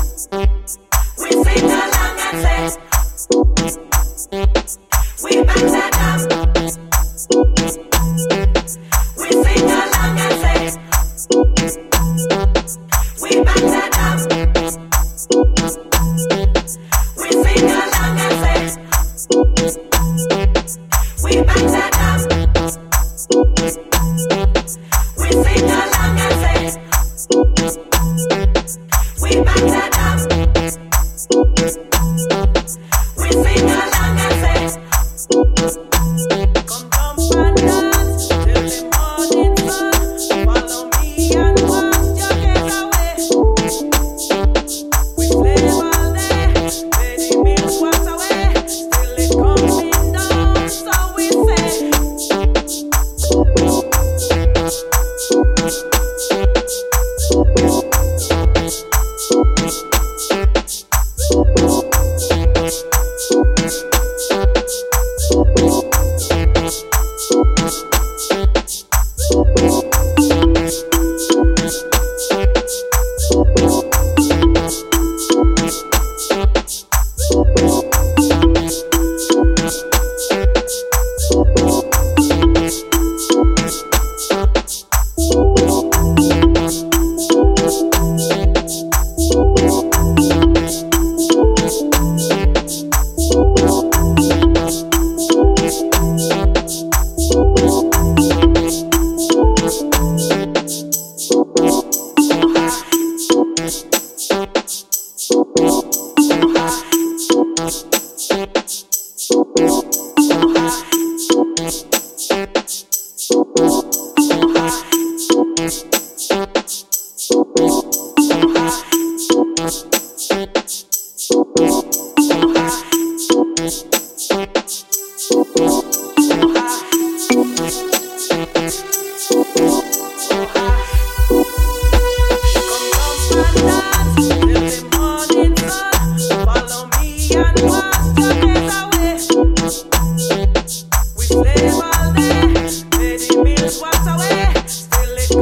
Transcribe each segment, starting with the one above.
We sing along and say. we about to dance. Peace.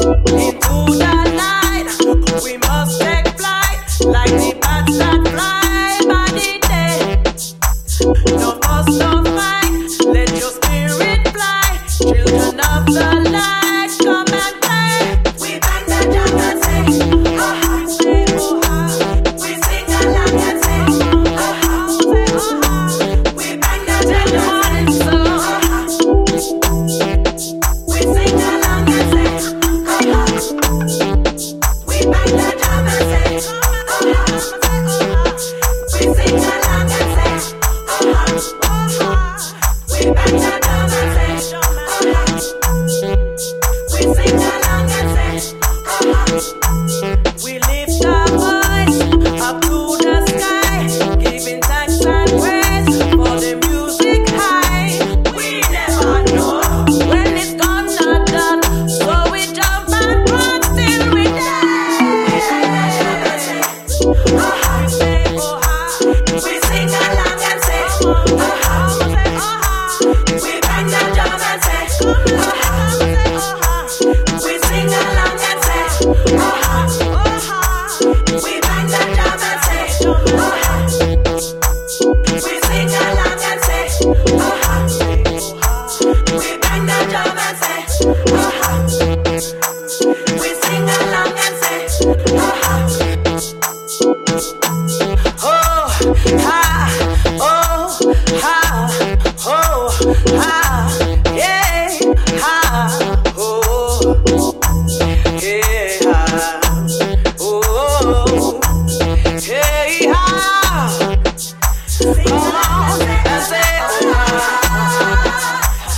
Hey, always say time. Find a job and say,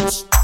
Thank